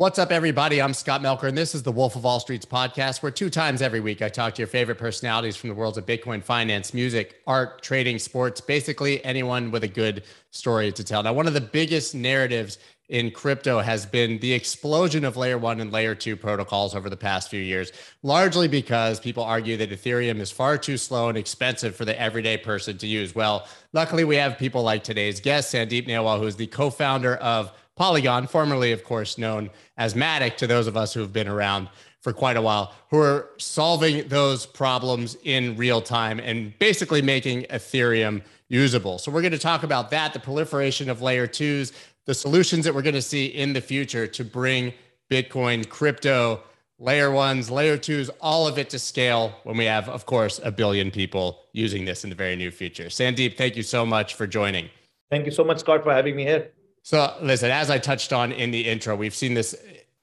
What's up, everybody? I'm Scott Melker, and this is the Wolf of All Streets podcast, where two times every week I talk to your favorite personalities from the worlds of Bitcoin finance, music, art, trading, sports, basically anyone with a good story to tell. Now, one of the biggest narratives in crypto has been the explosion of layer one and layer two protocols over the past few years, largely because people argue that Ethereum is far too slow and expensive for the everyday person to use. Well, luckily, we have people like today's guest, Sandeep Nailwal, who is the co founder of Polygon, formerly, of course, known as Matic to those of us who have been around for quite a while, who are solving those problems in real time and basically making Ethereum usable. So, we're going to talk about that, the proliferation of layer twos, the solutions that we're going to see in the future to bring Bitcoin, crypto, layer ones, layer twos, all of it to scale when we have, of course, a billion people using this in the very near future. Sandeep, thank you so much for joining. Thank you so much, Scott, for having me here. So, listen, as I touched on in the intro, we've seen this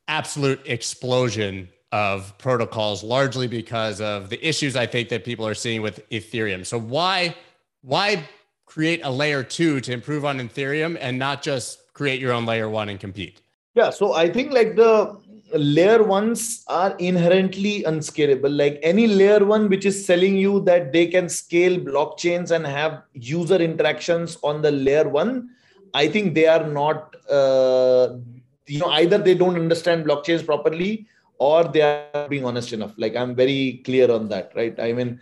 absolute explosion of protocols, largely because of the issues I think that people are seeing with Ethereum. So, why why create a layer two to improve on Ethereum and not just create your own layer one and compete? Yeah, so I think like the layer ones are inherently unscalable. Like any layer one which is selling you that they can scale blockchains and have user interactions on the layer one I think they are not, uh, you know, either they don't understand blockchains properly or they are being honest enough. Like I'm very clear on that, right? I mean,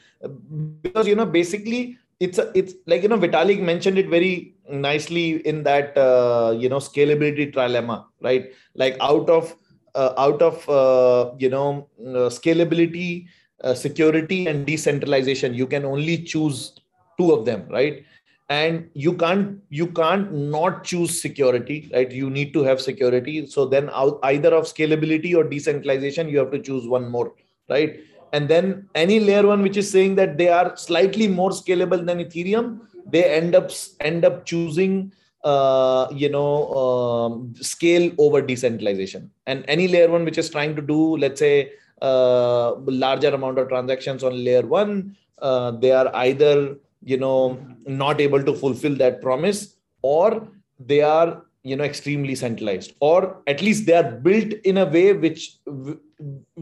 because you know, basically, it's a, it's like you know, Vitalik mentioned it very nicely in that uh, you know scalability trilemma, right? Like out of uh, out of uh, you know uh, scalability, uh, security, and decentralization, you can only choose two of them, right? And you can't you can't not choose security right? You need to have security. So then either of scalability or decentralization you have to choose one more right? And then any layer one which is saying that they are slightly more scalable than ethereum they end up end up choosing uh, you know um, scale over decentralization. And any layer one which is trying to do let's say uh, larger amount of transactions on layer one uh, they are either you know not able to fulfill that promise or they are you know extremely centralized or at least they are built in a way which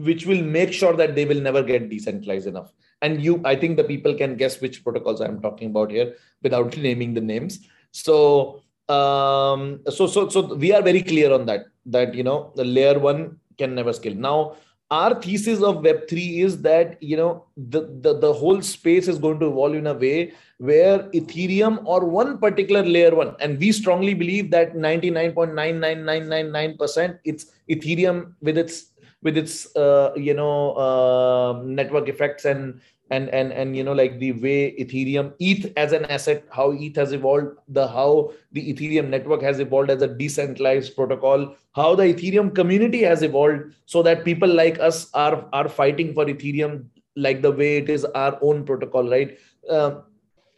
which will make sure that they will never get decentralized enough. And you i think the people can guess which protocols i'm talking about here without naming the names. So um so so so we are very clear on that that you know the layer 1 can never scale. Now our thesis of web3 is that you know the, the the whole space is going to evolve in a way where ethereum or one particular layer one and we strongly believe that 99.99999% it's ethereum with its with its uh, you know uh, network effects and and and and you know like the way ethereum eth as an asset how eth has evolved the how the ethereum network has evolved as a decentralized protocol how the ethereum community has evolved so that people like us are are fighting for ethereum like the way it is our own protocol right? Uh,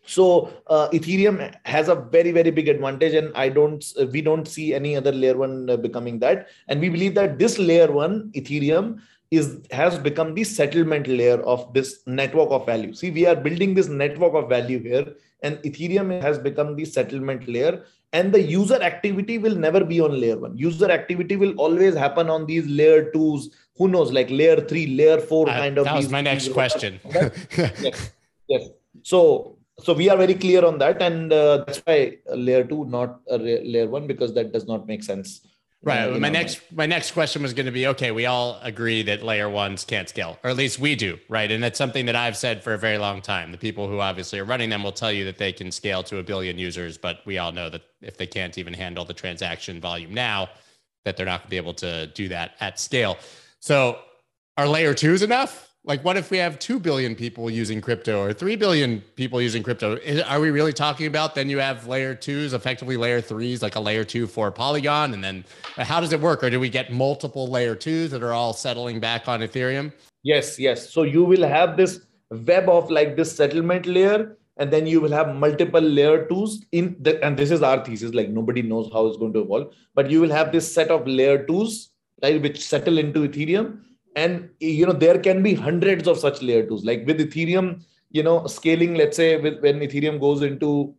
so uh, ethereum has a very very big advantage and i don't we don't see any other layer one becoming that. And we believe that this layer one ethereum is has become the settlement layer of this network of value. See we are building this network of value here and ethereum has become the settlement layer and the user activity will never be on layer 1 user activity will always happen on these layer 2s who knows like layer 3 layer 4 uh, kind of that was my next question. Yes yes. So so we are very clear on that and uh, that's why layer 2 not a layer 1 because that does not make sense Right. my know, next my next question was going to be okay, we all agree that layer ones can't scale, or at least we do, right? And that's something that I've said for a very long time. The people who obviously are running them will tell you that they can scale to a billion users, but we all know that if they can't even handle the transaction volume now, that they're not going to be able to do that at scale. So are layer twos enough? Like what if we have 2 billion people using crypto or 3 billion people using crypto? Are we really talking about then you have layer twos effectively layer threes like a layer two for polygon and then how does it work? Or do we get multiple layer twos that are all settling back on ethereum? Yes yes. So you will have this web of like this settlement layer and then you will have multiple layer twos in the, and this is our thesis like nobody knows how it's going to evolve but you will have this set of layer twos right which settle into ethereum and you know there can be hundreds of such layer twos. Like with ethereum you know scaling let's say with, when ethereum goes into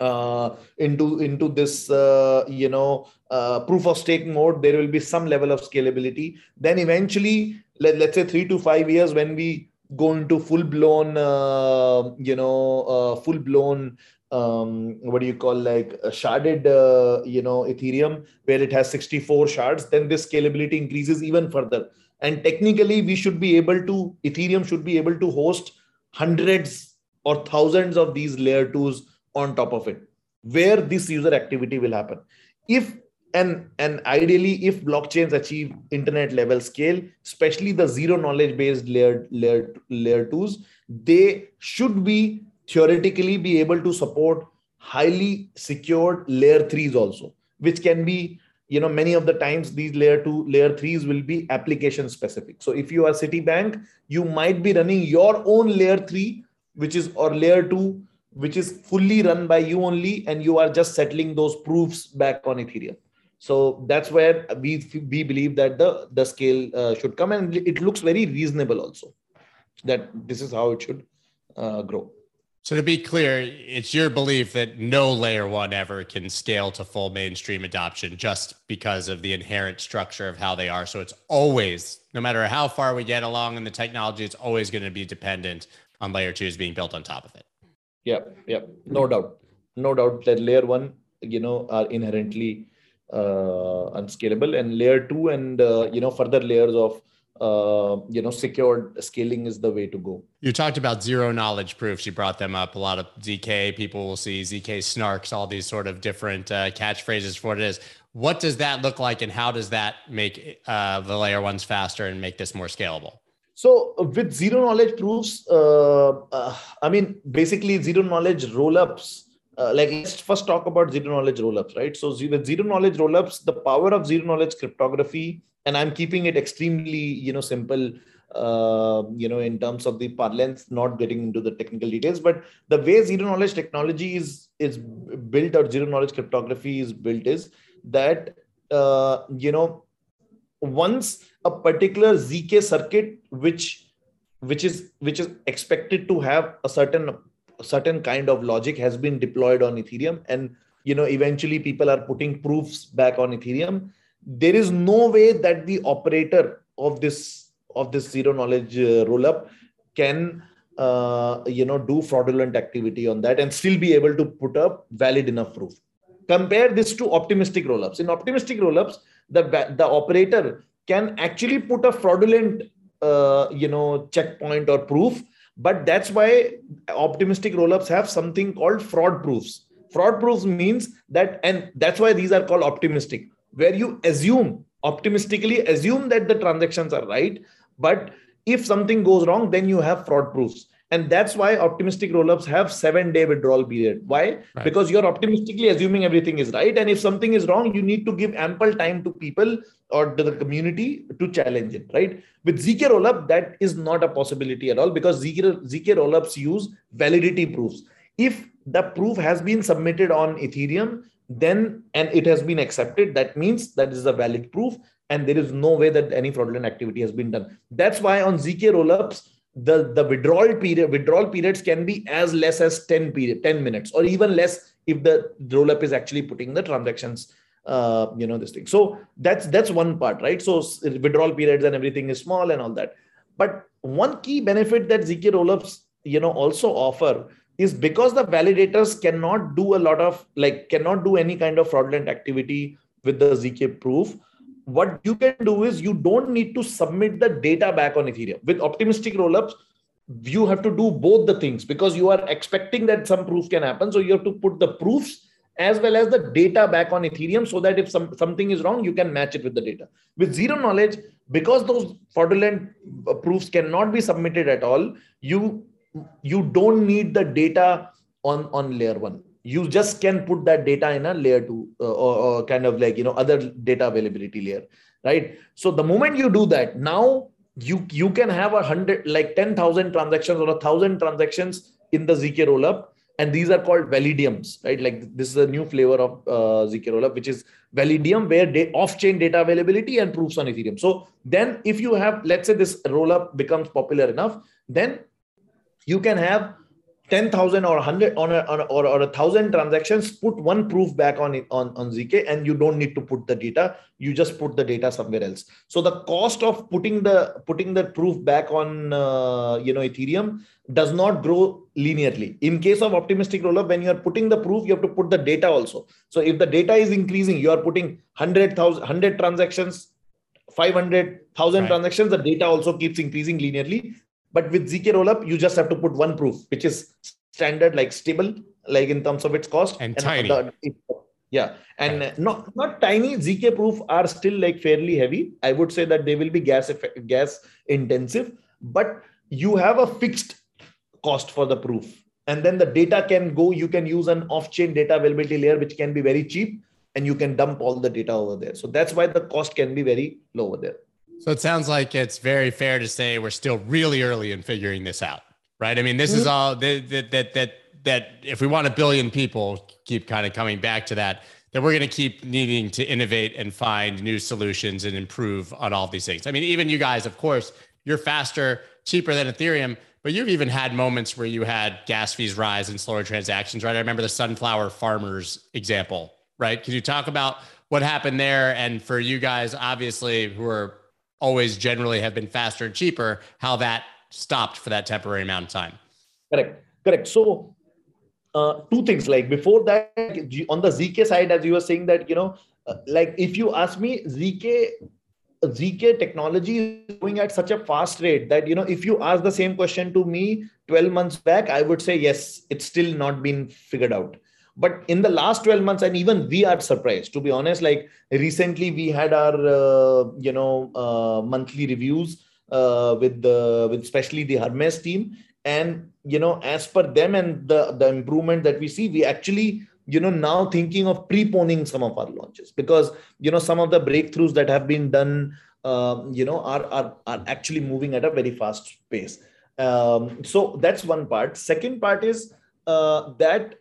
uh, into into this uh, you know uh, proof of stake mode there will be some level of scalability. Then eventually let, let's say 3 to 5 years when we go into full blown uh, you know uh, full blown um, what do you call like a sharded uh, you know ethereum where it has 64 shards then this scalability increases even further and technically we should be able to ethereum should be able to host hundreds or thousands of these layer 2s on top of it where this user activity will happen. If and and ideally if blockchains achieve internet level scale especially the zero knowledge based layer layer layer 2s they should be theoretically be able to support highly secured layer 3s also which can be you know many of the times these layer 2 layer 3s will be application specific. So if you are citibank you might be running your own layer 3 which is or layer 2 which is fully run by you only and you are just settling those proofs back on ethereum. So that's where we we believe that the the scale uh, should come and it looks very reasonable also that this is how it should uh, grow so to be clear it's your belief that no layer one ever can scale to full mainstream adoption just because of the inherent structure of how they are. So it's always no matter how far we get along in the technology it's always going to be dependent on layer twos being built on top of it. Yep, yep, no doubt. No doubt that layer one you know are inherently uh, unscalable. And layer two and uh, you know further layers of uh, you know secured scaling is the way to go. You talked about zero knowledge proofs. You brought them up. A lot of zk people will see zk snarks all these sort of different uh, catchphrases for what it is. What does that look like and how does that make uh, the layer ones faster and make this more scalable? So with zero knowledge proofs, uh, uh, I mean, basically zero knowledge rollups. Uh, like let's first talk about zero knowledge rollups, right? So with zero knowledge rollups, the power of zero knowledge cryptography, and I'm keeping it extremely, you know, simple, uh, you know, in terms of the parlance, not getting into the technical details. But the way zero knowledge technology is is built or zero knowledge cryptography is built is that uh, you know once a particular zk circuit which which is which is expected to have a certain certain kind of logic has been deployed on ethereum and you know eventually people are putting proofs back on ethereum. There is no way that the operator of this of this zero knowledge uh, rollup can uh, you know do fraudulent activity on that and still be able to put up valid enough proof. Compare this to optimistic rollups. In optimistic rollups the the operator can actually put a fraudulent uh, you know checkpoint or proof but that's why optimistic rollups have something called fraud proofs. Fraud proofs means that and that's why these are called optimistic where you assume optimistically assume that the transactions are right. But if something goes wrong then you have fraud proofs and that's why optimistic rollups have seven day withdrawal period. Why? Right. because you're optimistically assuming everything is right. And if something is wrong you need to give ample time to people or to the community to challenge it right? With zk rollup that is not a possibility at all because zk, zk rollups use validity proofs. If the proof has been submitted on ethereum then and it has been accepted that means that is a valid proof and there is no way that any fraudulent activity has been done. That's why on zk rollups the the withdrawal period withdrawal periods can be as less as 10 period 10 minutes or even less if the rollup is actually putting the transactions uh, you know this thing. So that's that's one part right? So withdrawal periods and everything is small and all that. But one key benefit that zk rollups you know also offer is because the validators cannot do a lot of like cannot do any kind of fraudulent activity with the zk proof what you can do is you don't need to submit the data back on Ethereum. With optimistic rollups, you have to do both the things because you are expecting that some proof can happen. So you have to put the proofs as well as the data back on Ethereum so that if some, something is wrong, you can match it with the data. With zero knowledge, because those fraudulent uh, proofs cannot be submitted at all, you you don't need the data on, on layer one you just can put that data in a layer two uh, or, or, kind of like you know other data availability layer right? So the moment you do that now you you can have a hundred like 10,000 transactions or a thousand transactions in the zk rollup and these are called validiums right? Like this is a new flavor of uh, zk rollup which is validium where they off-chain data availability and proofs on ethereum. So then if you have let's say this rollup becomes popular enough then you can have 10,000 or 100 on a, on a, or, or a thousand transactions, put one proof back on it on, on ZK and you don't need to put the data. You just put the data somewhere else. So the cost of putting the putting the proof back on uh, you know Ethereum does not grow linearly. In case of optimistic rollup, when you are putting the proof, you have to put the data also. So if the data is increasing, you are putting 100,000 100 transactions, 500,000 right. transactions, the data also keeps increasing linearly. But with ZK rollup, you just have to put one proof, which is standard, like stable, like in terms of its cost. And, and tiny. The, it, yeah. And right. not not tiny ZK proof are still like fairly heavy. I would say that they will be gas effect, gas intensive, but you have a fixed cost for the proof. And then the data can go, you can use an off-chain data availability layer, which can be very cheap, and you can dump all the data over there. So that's why the cost can be very low over there. So it sounds like it's very fair to say we're still really early in figuring this out, right? I mean, this mm-hmm. is all that that that that if we want a billion people, keep kind of coming back to that, that we're going to keep needing to innovate and find new solutions and improve on all these things. I mean, even you guys, of course, you're faster, cheaper than Ethereum, but you've even had moments where you had gas fees rise and slower transactions, right? I remember the sunflower farmers example, right? Could you talk about what happened there? And for you guys, obviously, who are always generally have been faster and cheaper, how that stopped for that temporary amount of time. Correct. Correct. So uh, two things like before that on the zk side as you were saying that you know uh, like if you ask me zk zk technology is going at such a fast rate that you know if you ask the same question to me 12 months back i would say yes it's still not been figured out but in the last 12 months and even we are surprised to be honest like recently we had our uh, you know uh, monthly reviews uh, with the with especially the Hermez team. And you know as per them and the the improvement that we see we actually you know now thinking of preponing some of our launches. Because you know some of the breakthroughs that have been done um, you know are, are are actually moving at a very fast pace. Um, so that's one part. Second part is uh, that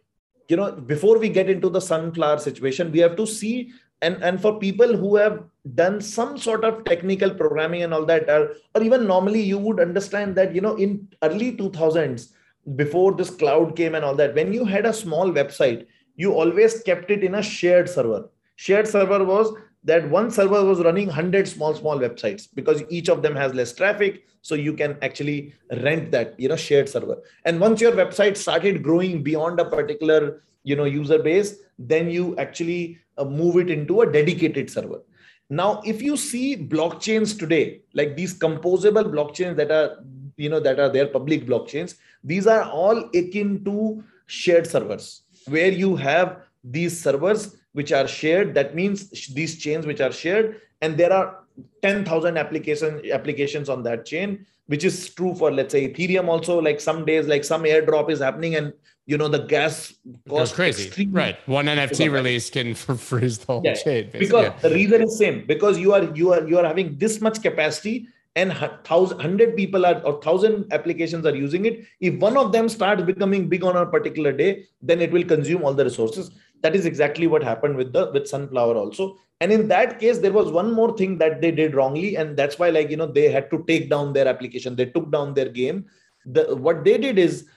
you know before we get into the sunflower situation we have to see and and for people who have done some sort of technical programming and all that or, or even normally you would understand that you know in early 2000s before this cloud came and all that when you had a small website you always kept it in a shared server. Shared server was that one server was running 100 small small websites because each of them has less traffic so you can actually rent that you know shared server. And once your website started growing beyond a particular you know user base then you actually uh, move it into a dedicated server. Now if you see blockchains today like these composable blockchains that are you know that are their public blockchains these are all akin to shared servers where you have these servers which are shared that means these chains which are shared and there are 10000 application applications on that chain which is true for let's say ethereum also like some days like some airdrop is happening and you know the gas goes crazy right one nft release can freeze the whole yeah. chain basically. because yeah. the reason is same because you are you are you are having this much capacity and thousand hundred people are or thousand applications are using it if one of them starts becoming big on a particular day then it will consume all the resources that is exactly what happened with the with sunflower also. And in that case there was one more thing that they did wrongly and that's why like you know they had to take down their application. They took down their game. The what they did is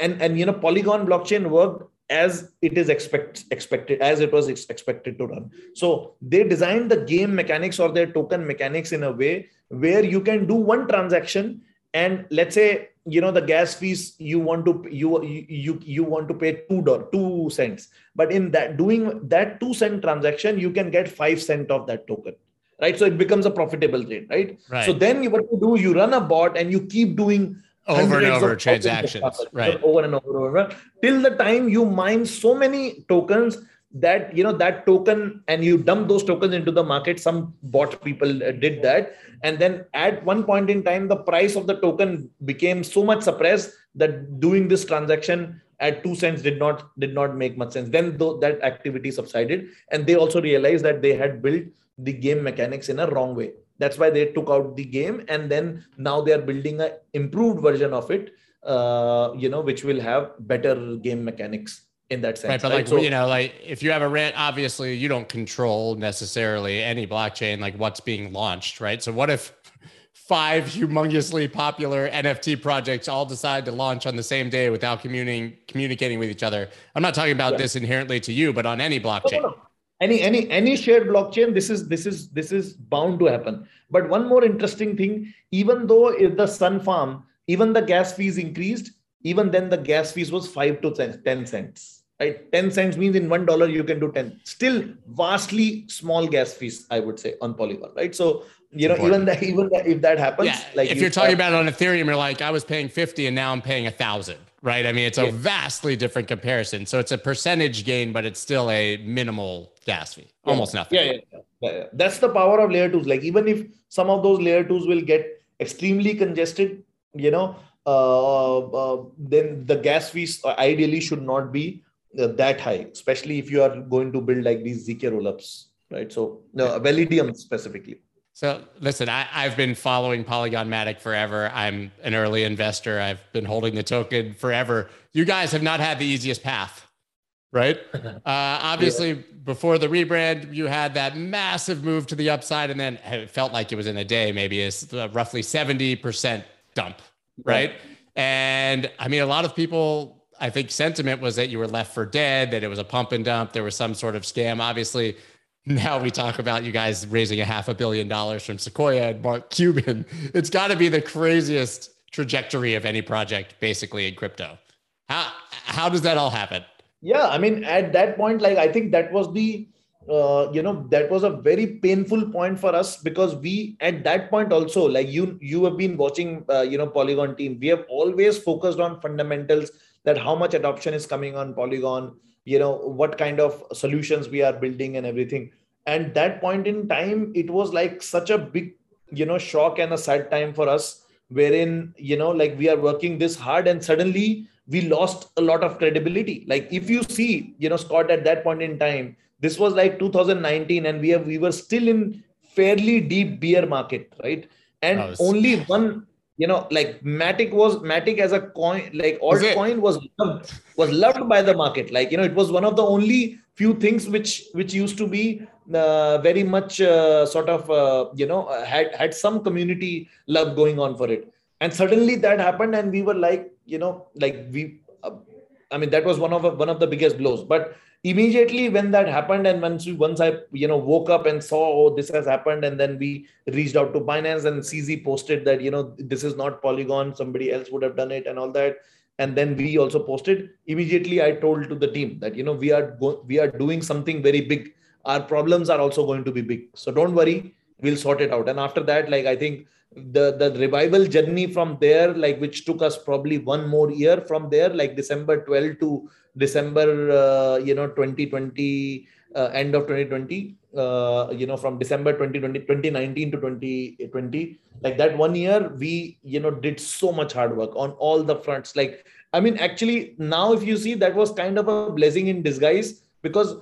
and and you know polygon blockchain worked as it is expect, expected as it was expected to run. So they designed the game mechanics or their token mechanics in a way where you can do one transaction and let's say you know the gas fees you want to you you you want to pay two dollar two cents. But in that doing that two cent transaction you can get five cent of that token right? So it becomes a profitable trade right, right. so then what you do you run a bot and you keep doing over and over transactions, right? Over and over, and over. Till the time you mine so many tokens that you know that token and you dump those tokens into the market. Some bot people uh, did that, and then at one point in time, the price of the token became so much suppressed that doing this transaction at two cents did not did not make much sense. Then though that activity subsided, and they also realized that they had built the game mechanics in a wrong way that's why they took out the game and then now they are building a improved version of it uh, you know which will have better game mechanics in that sense right but right? like so, you know like if you have a rent obviously you don't control necessarily any blockchain like what's being launched right so what if five humongously popular NFT projects all decide to launch on the same day without communicating communicating with each other. I'm not talking about yeah. this inherently to you, but on any blockchain. No, no, no. Any any any shared blockchain, this is this is this is bound to happen. But one more interesting thing, even though if the Sun Farm, even the gas fees increased, even then the gas fees was five to 10 cents right? 10 cents means in one dollar you can do 10 still vastly small gas fees i would say on polygon right? So you know even that even that if that happens yeah. like if you are talking about it on ethereum you're like i was paying 50 and now i'm paying a thousand right? I mean it's a yeah. vastly different comparison. So it's a percentage gain but it's still a minimal gas fee yeah. almost nothing. Yeah, yeah, yeah, that's the power of layer twos. Like even if some of those layer twos will get extremely congested you know uh, uh, then the gas fees ideally should not be uh, that high, especially if you are going to build like these ZK rollups, right? So, no, Validium specifically. So, listen, I, have been following Polygon Matic forever. I'm an early investor. I've been holding the token forever. You guys have not had the easiest path, right? Uh, obviously, yeah. before the rebrand, you had that massive move to the upside, and then it felt like it was in a day, maybe it's roughly 70% dump, right? Yeah. And I mean, a lot of people I think sentiment was that you were left for dead, that it was a pump and dump, there was some sort of scam. Obviously, now we talk about you guys raising a half a billion dollars from Sequoia and Mark Cuban. It's got to be the craziest trajectory of any project, basically in crypto. How how does that all happen? Yeah, I mean, at that point, like I think that was the uh, you know that was a very painful point for us because we at that point also like you you have been watching uh, you know polygon team we have always focused on fundamentals that how much adoption is coming on polygon you know what kind of solutions we are building and everything. And that point in time it was like such a big you know shock and a sad time for us wherein you know like we are working this hard and suddenly we lost a lot of credibility. Like if you see you know scott at that point in time this was like 2019 and we have we were still in fairly deep bear market right? And was... only one you know like matic was matic as a coin like altcoin was loved, was loved by the market. Like you know it was one of the only few things which which used to be uh, very much uh, sort of uh, you know had had some community love going on for it. And suddenly that happened and we were like you know like we uh, i mean that was one of one of the biggest blows. But immediately when that happened and once we, once i you know woke up and saw oh this has happened and then we reached out to binance and cz posted that you know this is not polygon somebody else would have done it and all that. And then we also posted. Immediately i told to the team that you know we are go- we are doing something very big. Our problems are also going to be big. So don't worry we'll sort it out. And after that like i think the the revival journey from there like which took us probably one more year from there like december 12 to December, uh, you know, 2020, uh, end of 2020, uh, you know, from December 2020, 2019 to 2020, like that one year, we, you know, did so much hard work on all the fronts. Like, I mean, actually, now if you see, that was kind of a blessing in disguise because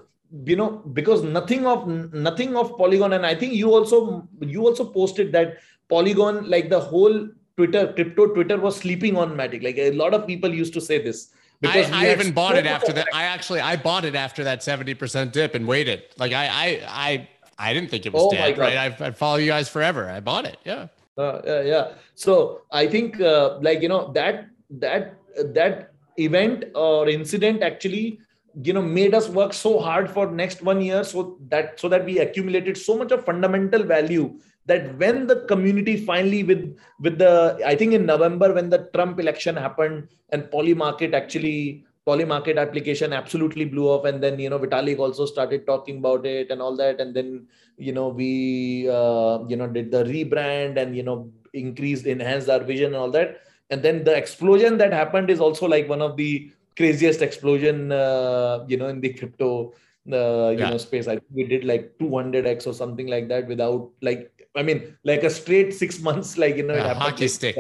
you know because nothing of nothing of polygon. And i think you also you also posted that polygon like the whole twitter crypto twitter was sleeping on matic. Like a lot of people used to say this because I, I even bought it after that. I actually I bought it after that seventy percent dip and waited. Like I I I I didn't think it was oh dead. Right, I've, I'd follow you guys forever. I bought it. Yeah. Uh, yeah, yeah. So I think uh, like you know that that that event or incident actually you know made us work so hard for next one year so that so that we accumulated so much of fundamental value that when the community finally with with the i think in november when the trump election happened and polymarket actually polymarket application absolutely blew off and then you know vitalik also started talking about it and all that. And then you know we uh, you know did the rebrand and you know increased enhanced our vision and all that. And then the explosion that happened is also like one of the craziest explosion uh, you know in the crypto uh, you yeah. know space. I think we did like 200x or something like that without like I mean, like a straight six months, like you know, yeah, hockey stick.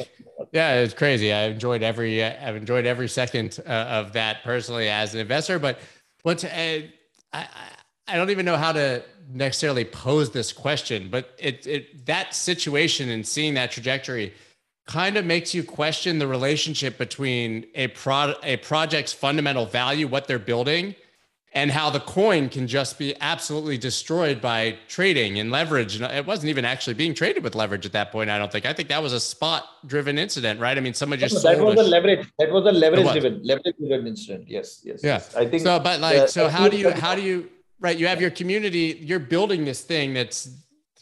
Yeah, it's crazy. I enjoyed every I've enjoyed every second uh, of that personally as an investor. But what uh, I I don't even know how to necessarily pose this question, but it it that situation and seeing that trajectory kind of makes you question the relationship between a pro a project's fundamental value, what they're building, and how the coin can just be absolutely destroyed by trading and leverage. And it wasn't even actually being traded with leverage at that point. I don't think. I think that was a spot driven incident, right? I mean, someone just that was a, leverage. That was a leverage driven, leverage driven incident. Yes, yes. Yeah. Yes. I think so. But like, so how do you how do you right? You have your community. You're building this thing that's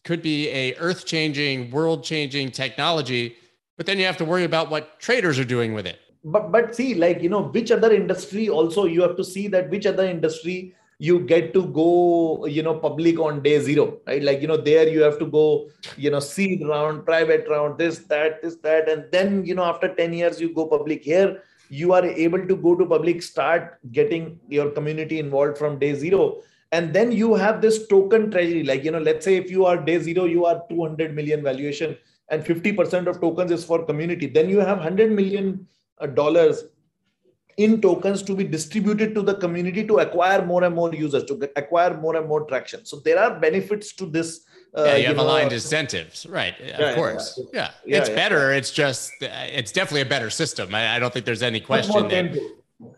could be a earth changing, world changing technology, but then you have to worry about what traders are doing with it but but see like you know which other industry also you have to see that which other industry you get to go you know public on day zero right? Like you know there you have to go you know seed round private round this that this that. And then you know after 10 years you go public here you are able to go to public start getting your community involved from day zero. And then you have this token treasury. Like you know let's say if you are day zero you are 200 million valuation and 50% of tokens is for community. Then you have 100 million dollars in tokens to be distributed to the community to acquire more and more users, to acquire more and more traction. So there are benefits to this. Uh, yeah, you, you have know, aligned incentives, right? Yeah, of course. Yeah, yeah. it's better. It's just, it's definitely a better system. I, I don't think there's any question that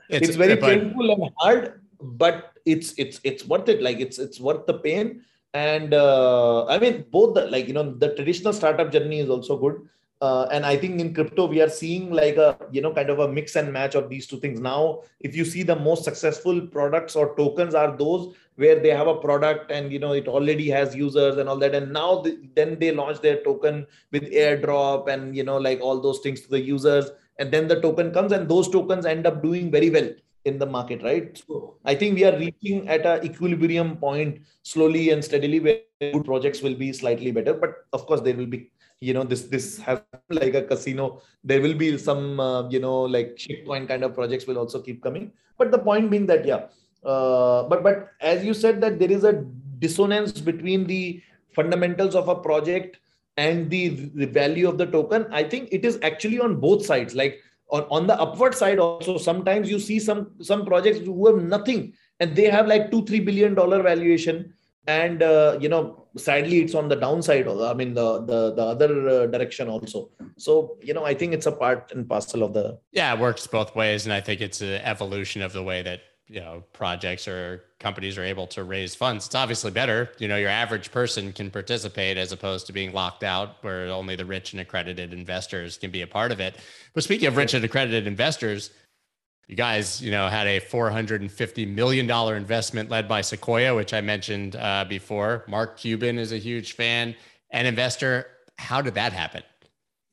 it's, it's very but, painful and hard, but it's it's it's worth it. Like it's it's worth the pain. And uh, I mean, both the like you know the traditional startup journey is also good uh, and i think in crypto we are seeing like a you know kind of a mix and match of these two things. Now if you see the most successful products or tokens are those where they have a product and you know it already has users and all that. And now the, then they launch their token with airdrop and you know like all those things to the users. And then the token comes and those tokens end up doing very well in the market right? So i think we are reaching at a equilibrium point slowly and steadily where good projects will be slightly better. But of course there will be you know this this has like a casino. There will be some uh, you know like shitcoin kind of projects will also keep coming. But the point being that yeah uh, but but as you said that there is a dissonance between the fundamentals of a project and the, the value of the token i think it is actually on both sides. Like on, on the upward side also sometimes you see some some projects who have nothing and they have like two three billion dollar valuation and uh, you know sadly it's on the downside i mean the the, the other uh, direction also. So you know i think it's a part and parcel of the yeah it works both ways and i think it's an evolution of the way that you know projects or companies are able to raise funds. It's obviously better you know your average person can participate as opposed to being locked out where only the rich and accredited investors can be a part of it. But speaking of rich and accredited investors you guys, you know, had a $450 million investment led by Sequoia, which I mentioned uh, before. Mark Cuban is a huge fan and investor. How did that happen?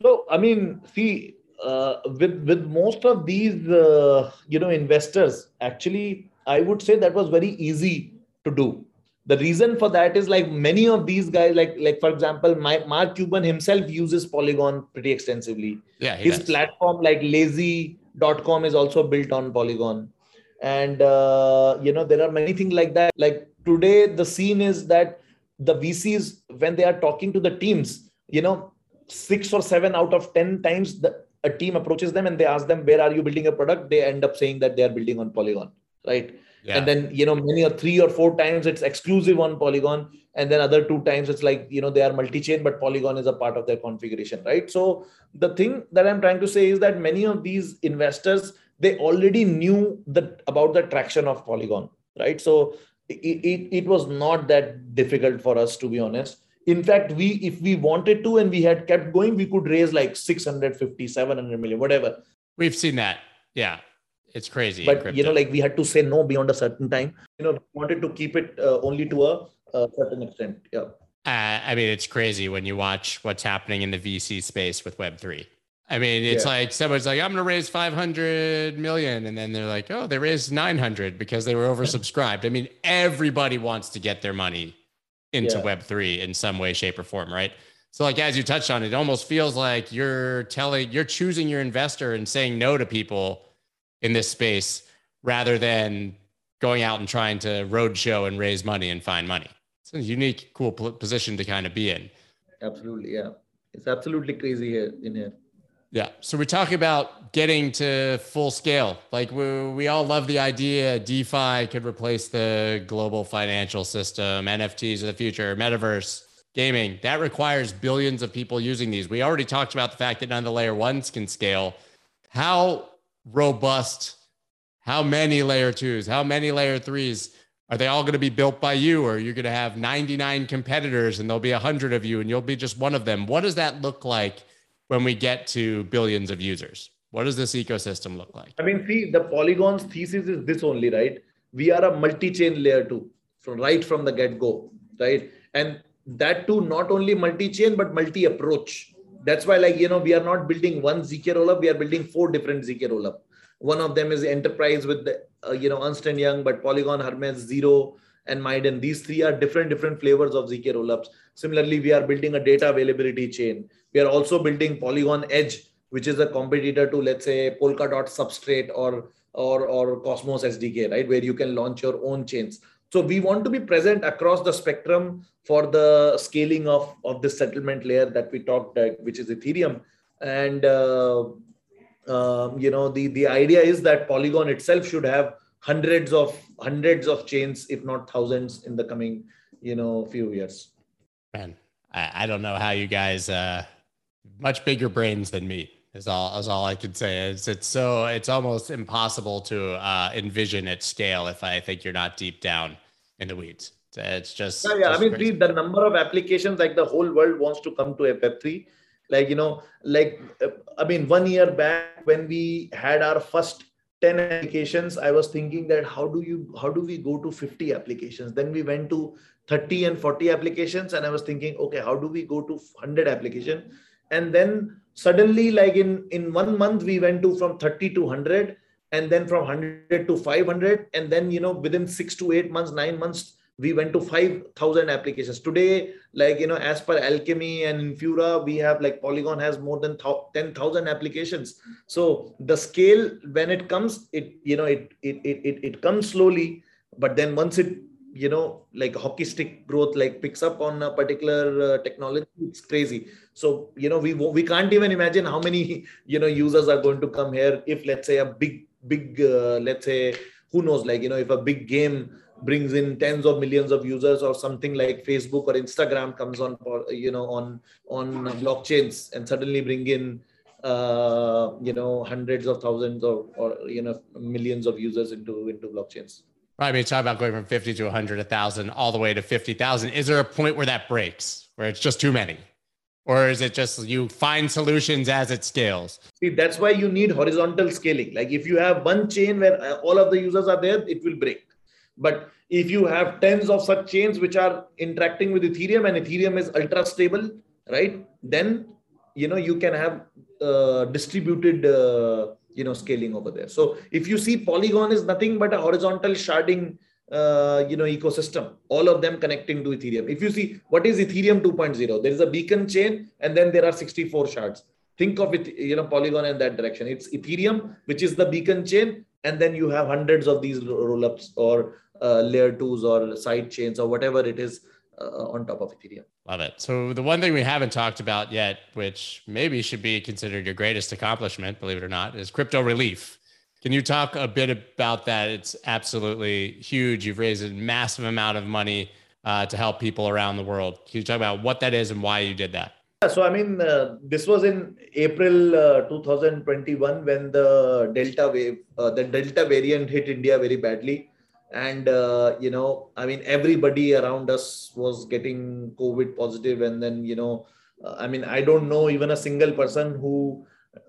So, I mean, see, uh, with with most of these, uh, you know, investors, actually, I would say that was very easy to do. The reason for that is like many of these guys, like like for example, my Mark Cuban himself uses Polygon pretty extensively. Yeah, his does. platform like Lazy dot com is also built on polygon. And uh, you know there are many things like that. Like today the scene is that the vcs when they are talking to the teams you know six or seven out of ten times the, a team approaches them and they ask them where are you building a product? They end up saying that they are building on polygon right? Yeah. and then you know many or three or four times it's exclusive on polygon and then other two times it's like you know they are multi-chain but polygon is a part of their configuration right? So the thing that i'm trying to say is that many of these investors they already knew that about the traction of polygon right? So it, it, it was not that difficult for us to be honest. In fact we if we wanted to and we had kept going we could raise like 650 700 million whatever. We've seen that. Yeah. It's crazy but you know like we had to say no beyond a certain time. You know wanted to keep it uh, only to a a certain extent. Yeah. Uh, I mean, it's crazy when you watch what's happening in the VC space with Web3. I mean, it's yeah. like someone's like, I'm going to raise 500 million. And then they're like, oh, they raised 900 because they were oversubscribed. I mean, everybody wants to get their money into yeah. Web3 in some way, shape, or form, right? So, like, as you touched on, it almost feels like you're telling, you're choosing your investor and saying no to people in this space rather than going out and trying to roadshow and raise money and find money it's a unique, cool position to kind of be in. Absolutely, yeah. It's absolutely crazy here in here. Yeah. So we're talking about getting to full scale. Like we, we all love the idea DeFi could replace the global financial system, NFTs of the future, metaverse, gaming. That requires billions of people using these. We already talked about the fact that none of the layer ones can scale. How robust how many layer twos, how many layer threes? Are they all going to be built by you, or you're going to have 99 competitors and there'll be 100 of you and you'll be just one of them? What does that look like when we get to billions of users? What does this ecosystem look like? I mean, see, the Polygon's thesis is this only, right? We are a multi chain layer two from right from the get go, right? And that too, not only multi chain, but multi approach. That's why, like, you know, we are not building one ZK rollup, we are building four different ZK rollup. One of them is enterprise with the, uh, you know, Ernst and Young, but Polygon, Hermez, Zero, and Miden. These three are different, different flavors of ZK rollups. Similarly, we are building a data availability chain. We are also building Polygon Edge, which is a competitor to, let's say, Polkadot Substrate or or or Cosmos SDK, right, where you can launch your own chains. So we want to be present across the spectrum for the scaling of of the settlement layer that we talked, uh, which is Ethereum, and uh, um, you know the the idea is that Polygon itself should have hundreds of hundreds of chains, if not thousands, in the coming you know few years. Man, I, I don't know how you guys uh, much bigger brains than me is all is all I could say. Is it's so it's almost impossible to uh, envision at scale if I think you're not deep down in the weeds. It's just yeah. yeah. Just I mean, the number of applications like the whole world wants to come to Web3. Like you know, like uh, I mean, one year back when we had our first 10 applications i was thinking that how do you how do we go to 50 applications? Then we went to 30 and 40 applications and i was thinking okay how do we go to 100 application? And then suddenly like in in one month we went to from 30 to 100 and then from 100 to 500 and then you know within 6 to 8 months 9 months we went to 5000 applications. Today like you know as per alchemy and infura we have like polygon has more than 10000 applications. So the scale when it comes it you know it it it, it it comes slowly but then once it you know like hockey stick growth like picks up on a particular uh, technology it's crazy. So you know we we can't even imagine how many you know users are going to come here if let's say a big big uh, let's say who knows like you know if a big game brings in tens of millions of users or something like facebook or instagram comes on you know on on blockchains and suddenly bring in uh, you know hundreds of thousands or or you know millions of users into into blockchains Right. I mean, talk about going from 50 to 100, 1,000, all the way to 50,000. Is there a point where that breaks, where it's just too many? Or is it just you find solutions as it scales? See, that's why you need horizontal scaling. Like if you have one chain where uh, all of the users are there, it will break. But if you have tens of such chains which are interacting with Ethereum and Ethereum is ultra stable, right? Then you know you can have uh, distributed uh, you know scaling over there. So if you see polygon is nothing but a horizontal sharding uh, you know ecosystem all of them connecting to ethereum. If you see what is ethereum 2.0 there is a beacon chain and then there are 64 shards. Think of it you know polygon in that direction. It's ethereum which is the beacon chain and then you have hundreds of these rollups or uh, layer twos or side chains or whatever it is uh, on top of Ethereum. Love it. So the one thing we haven't talked about yet, which maybe should be considered your greatest accomplishment, believe it or not, is crypto relief. Can you talk a bit about that? It's absolutely huge. You've raised a massive amount of money uh, to help people around the world. Can you talk about what that is and why you did that? Yeah, So, I mean, uh, this was in April uh, 2021 when the Delta wave, uh, the Delta variant hit India very badly and uh, you know i mean everybody around us was getting covid positive and then you know uh, i mean i don't know even a single person who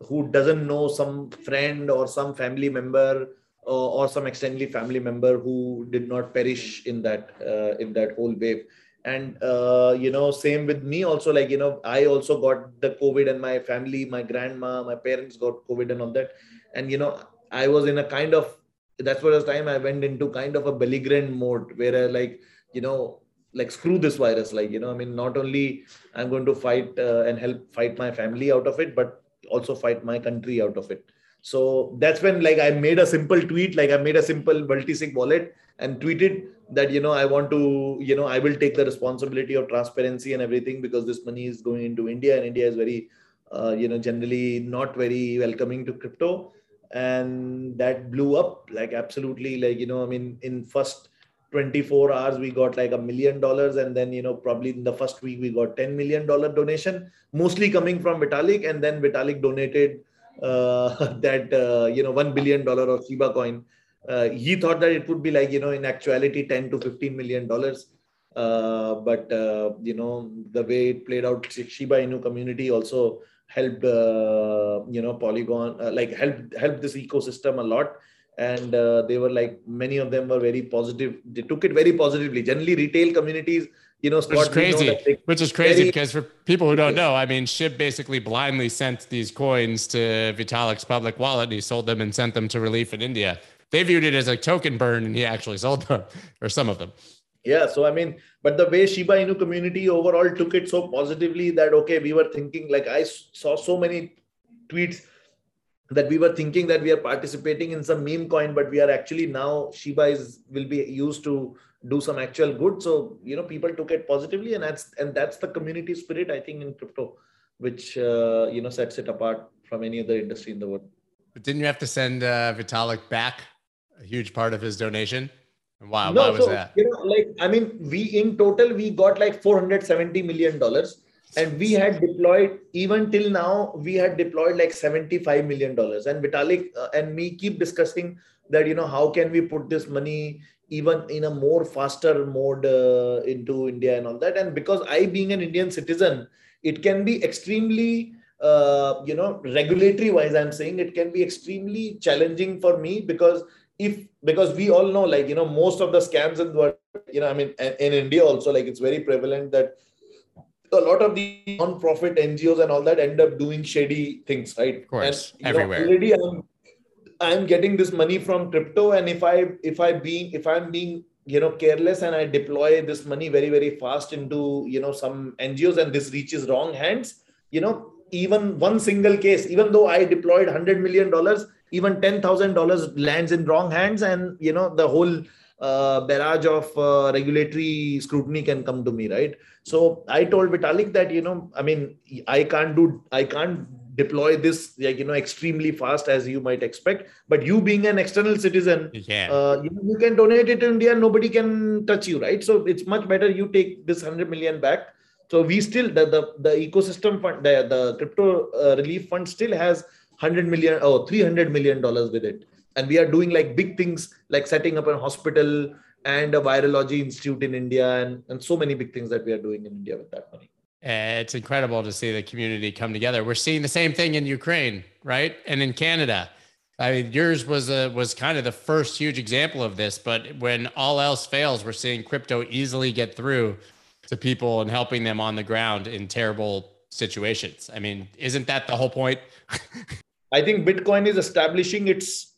who doesn't know some friend or some family member uh, or some extended family member who did not perish in that uh, in that whole wave. And uh, you know same with me also like you know i also got the covid and my family my grandma my parents got covid and all that. And you know i was in a kind of that's what the time I went into kind of a belligerent mode where I like, you know, like screw this virus. Like, you know, I mean, not only I'm going to fight uh, and help fight my family out of it, but also fight my country out of it. So that's when like I made a simple tweet, like I made a simple multi-sig wallet and tweeted that, you know, I want to, you know, I will take the responsibility of transparency and everything because this money is going into India and India is very, uh, you know, generally not very welcoming to crypto and that blew up like absolutely like you know i mean in first 24 hours we got like a million dollars and then you know probably in the first week we got 10 million dollar donation mostly coming from vitalik and then vitalik donated uh, that uh, you know 1 billion dollar of shiba coin. Uh, he thought that it would be like you know in actuality 10 to 15 million dollars. Uh, but uh, you know the way it played out shiba inu community also helped uh, you know polygon uh, like helped helped this ecosystem a lot and uh, they were like many of them were very positive they took it very positively generally retail communities you know, which is crazy. They, which is crazy very, because for people who don't know, I mean, Shib basically blindly sent these coins to Vitalik's public wallet. And he sold them and sent them to relief in India. They viewed it as a token burn, and he actually sold them or some of them. Yeah, so I mean, but the way Shiba Inu community overall took it so positively that okay, we were thinking like I saw so many tweets that we were thinking that we are participating in some meme coin, but we are actually now Shiba is will be used to do some actual good. So you know, people took it positively, and that's and that's the community spirit I think in crypto, which uh, you know sets it apart from any other industry in the world. But didn't you have to send uh, Vitalik back a huge part of his donation? Wow, no, why was so, that? You know, like I mean, we in total we got like 470 million dollars, and we had deployed even till now we had deployed like 75 million dollars. And Vitalik uh, and me keep discussing that you know how can we put this money even in a more faster mode uh, into India and all that. And because I being an Indian citizen, it can be extremely uh, you know regulatory wise i'm saying it can be extremely challenging for me because if because we all know like you know most of the scams in the world you know i mean in india also like it's very prevalent that a lot of the non-profit ngos and all that end up doing shady things right? Of course and, everywhere know, already i'm i'm getting this money from crypto and if i if i being if i'm being you know careless and i deploy this money very very fast into you know some ngos and this reaches wrong hands you know even one single case even though i deployed 100 million dollars even $10,000 lands in wrong hands and, you know, the whole uh, barrage of uh, regulatory scrutiny can come to me, right? So I told Vitalik that, you know, I mean, I can't do, I can't deploy this, like, you know, extremely fast as you might expect. But you being an external citizen, yeah. Uh, you, you can donate it to India, nobody can touch you, right? So it's much better you take this 100 million back. So we still, the, the, the ecosystem fund, the, the crypto uh, relief fund still has 100 million or oh, 300 million dollars with it. And we are doing like big things like setting up a hospital and a virology institute in india and, and so many big things that we are doing in india with that money. Eh, it's incredible to see the community come together. We're seeing the same thing in ukraine right? And in canada. I mean, yours was a was kind of the first huge example of this, but when all else fails, we're seeing crypto easily get through to people and helping them on the ground in terrible situations. I mean, isn't that the whole point? I think Bitcoin is establishing its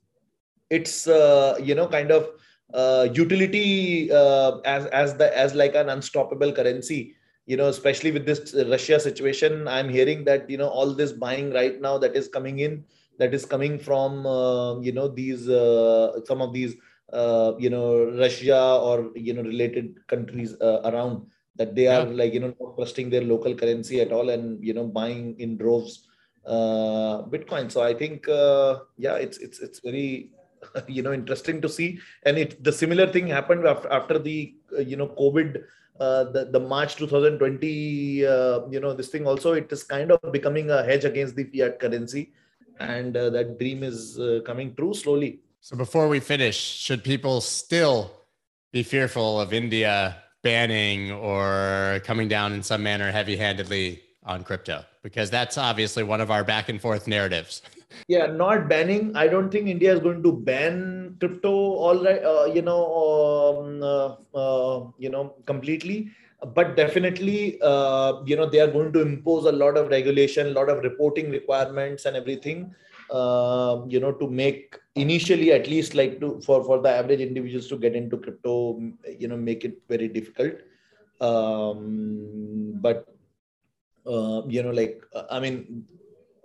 its uh, you know kind of uh, utility uh, as as the as like an unstoppable currency. You know, especially with this Russia situation, I'm hearing that you know all this buying right now that is coming in, that is coming from uh, you know these uh, some of these uh, you know Russia or you know related countries around that they are yeah. like you know not trusting their local currency at all and you know buying in droves uh, Bitcoin. So I think uh, yeah, it's it's it's very you know interesting to see, and it the similar thing happened after after the uh, you know COVID. Uh, the, the March 2020, uh, you know, this thing also, it is kind of becoming a hedge against the fiat currency. And uh, that dream is coming true slowly. So before we finish, should people still be fearful of India banning or coming down in some manner heavy handedly on crypto? Because that's obviously one of our back and forth narratives. Yeah, not banning. I don't think India is going to ban crypto all right, uh, you know, um, uh, uh, you know, completely. But definitely, uh, you know, they are going to impose a lot of regulation, a lot of reporting requirements, and everything. Uh, you know, to make initially at least like to for for the average individuals to get into crypto, you know, make it very difficult. Um, but uh, you know like uh, i mean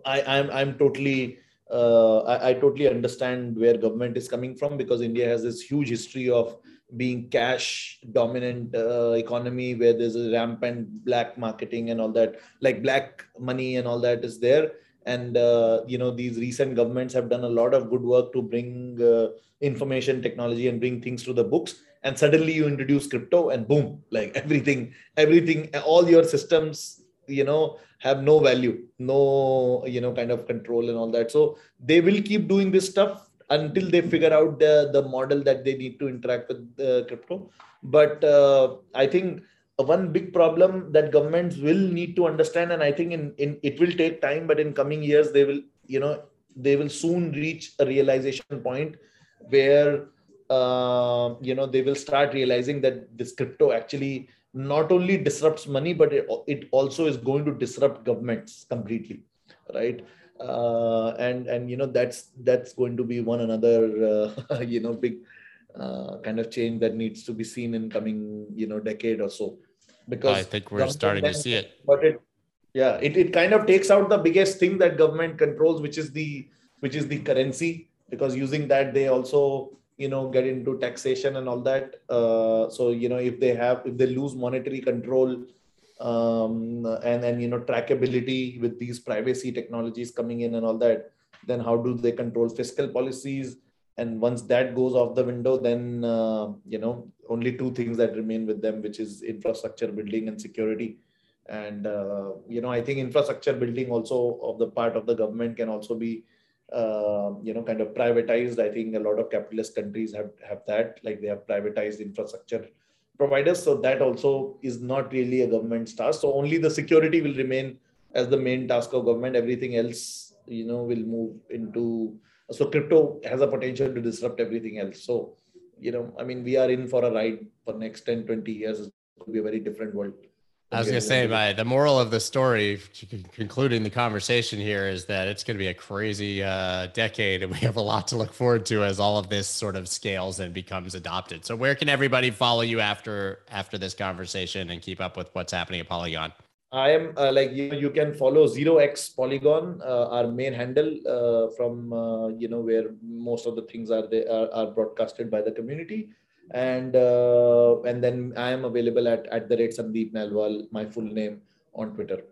i i'm i'm totally uh, I, I, totally understand where government is coming from because india has this huge history of being cash dominant uh, economy where there's a rampant black marketing and all that like black money and all that is there. And uh, you know these recent governments have done a lot of good work to bring uh, information technology and bring things to the books. And suddenly you introduce crypto and boom like everything everything all your systems you know have no value no you know kind of control and all that so they will keep doing this stuff until they figure out the the model that they need to interact with crypto. But uh, I think one big problem that governments will need to understand, and I think in, in it will take time, but in coming years they will, you know, they will soon reach a realization point where uh, you know they will start realizing that this crypto actually not only disrupts money, but it, it also is going to disrupt governments completely, right? Uh, and and you know that's that's going to be one another uh, you know big uh, kind of change that needs to be seen in coming you know decade or so because I think we're starting to see it. But it yeah it, it kind of takes out the biggest thing that government controls which is the which is the currency because using that they also you know get into taxation and all that. Uh, so you know if they have if they lose monetary control um, and and you know trackability with these privacy technologies coming in and all that then how do they control fiscal policies? And once that goes off the window then uh, you know only two things that remain with them which is infrastructure building and security. And uh, you know i think infrastructure building also of the part of the government can also be uh, you know kind of privatized. I think a lot of capitalist countries have have that like they have privatized infrastructure providers. So that also is not really a government's task. So only the security will remain as the main task of government. Everything else you know will move into so crypto has a potential to disrupt everything else. So you know i mean we are in for a ride for next 10 20 years. It could be a very different world I was going to say, my the moral of the story, concluding the conversation here, is that it's going to be a crazy uh, decade, and we have a lot to look forward to as all of this sort of scales and becomes adopted. So, where can everybody follow you after after this conversation and keep up with what's happening at Polygon? I am uh, like you. You can follow Zero X Polygon, uh, our main handle uh, from uh, you know where most of the things are they are, are broadcasted by the community and uh, and then I am available at at the rate Sandeep Nailwal, my full name on Twitter.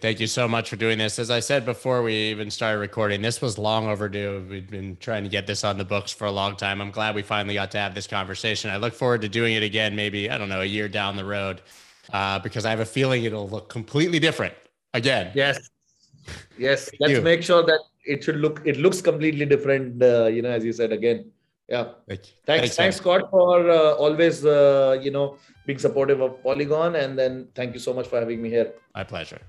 Thank you so much for doing this. As I said before we even started recording, this was long overdue. We've been trying to get this on the books for a long time. I'm glad we finally got to have this conversation. I look forward to doing it again, maybe, I don't know, a year down the road, uh, because I have a feeling it'll look completely different again. Yes. Yes. Let's you. make sure that it should look, it looks completely different, uh, you know, as you said again. Yeah. Thank thanks, thanks, thanks, Scott, for uh, always, uh, you know, being supportive of Polygon. And then thank you so much for having me here. My pleasure.